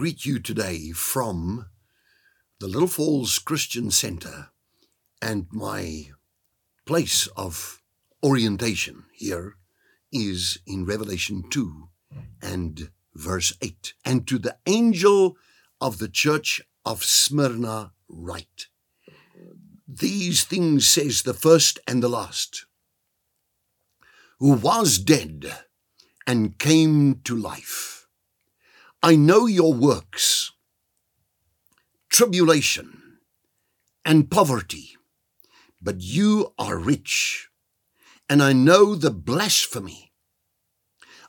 greet you today from the Little Falls Christian Center and my place of orientation here is in Revelation 2 and verse 8. And to the angel of the church of Smyrna write. These things says the first and the last, who was dead and came to life. I know your works, tribulation and poverty, but you are rich. And I know the blasphemy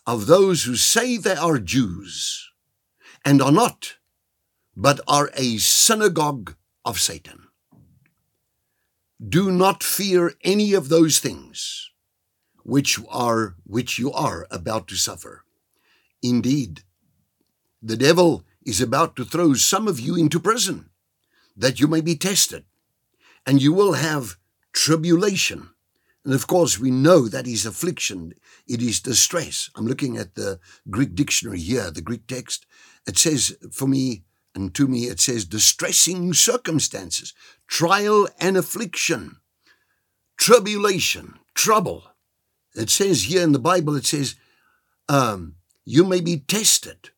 of those who say they are Jews and are not, but are a synagogue of Satan. Do not fear any of those things which are which you are about to suffer. Indeed, the devil is about to throw some of you into prison that you may be tested, and you will have tribulation. And of course, we know that is affliction, it is distress. I'm looking at the Greek dictionary here, the Greek text. It says for me, and to me, it says distressing circumstances, trial and affliction, tribulation, trouble. It says here in the Bible, it says, um, you may be tested,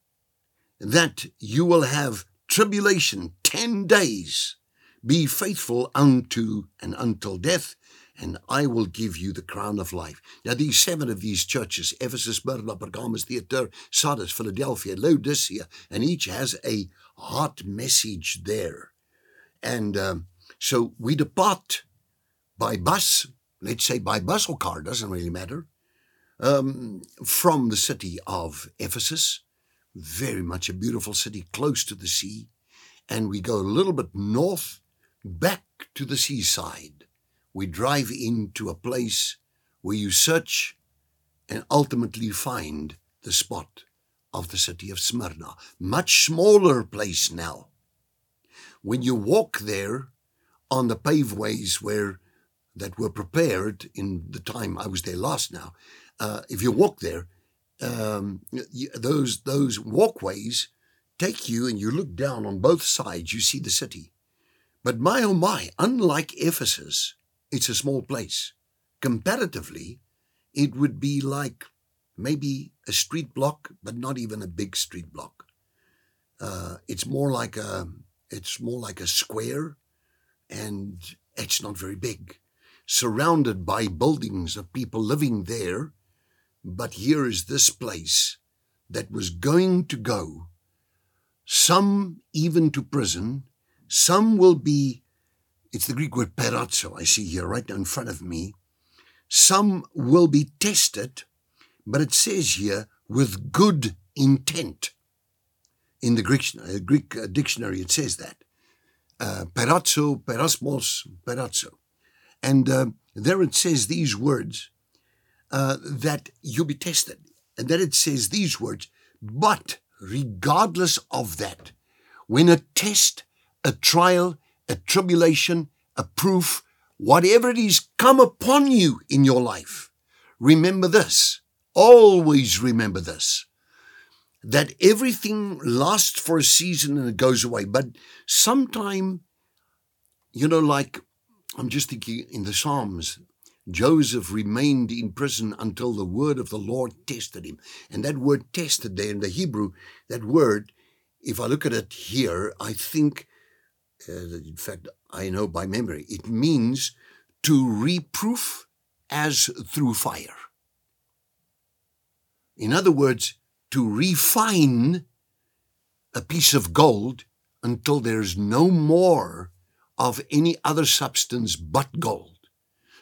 that you will have tribulation 10 days. Be faithful unto and until death, and I will give you the crown of life. Now, these seven of these churches Ephesus, Smyrna, Pergamos, Thyatira, Sardis, Philadelphia, Laodicea, and each has a hot message there. And um, so we depart by bus, let's say by bus or car, doesn't really matter, um, from the city of Ephesus. Very much a beautiful city close to the sea. And we go a little bit north back to the seaside. We drive into a place where you search and ultimately find the spot of the city of Smyrna. Much smaller place now. When you walk there on the paveways where that were prepared in the time I was there last now, uh, if you walk there, um, those those walkways take you and you look down on both sides, you see the city. But my oh my, unlike Ephesus, it's a small place. Comparatively, it would be like maybe a street block, but not even a big street block. Uh, it's more like a it's more like a square, and it's not very big, surrounded by buildings of people living there. But here is this place that was going to go, some even to prison, some will be, it's the Greek word perazzo, I see here right in front of me. Some will be tested but it says here with good intent. In the Greek, uh, Greek uh, dictionary, it says that. Uh, perazzo, perasmos, perazzo. And uh, there it says these words uh, that you be tested. And then it says these words, but regardless of that, when a test, a trial, a tribulation, a proof, whatever it is come upon you in your life, remember this Always remember this that everything lasts for a season and it goes away. But sometime, you know, like I'm just thinking in the Psalms, Joseph remained in prison until the word of the Lord tested him. And that word tested there in the Hebrew, that word, if I look at it here, I think, uh, in fact, I know by memory, it means to reproof as through fire. In other words, to refine a piece of gold until there's no more of any other substance but gold.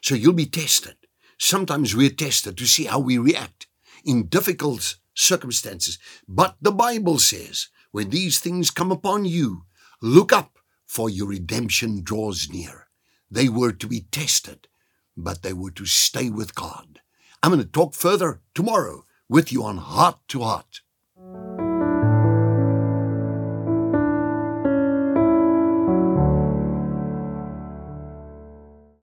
So you'll be tested. Sometimes we're tested to see how we react in difficult circumstances. But the Bible says, when these things come upon you, look up, for your redemption draws near. They were to be tested, but they were to stay with God. I'm going to talk further tomorrow with you on Heart to Heart.